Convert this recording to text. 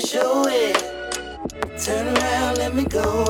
show it. Turn around, let me go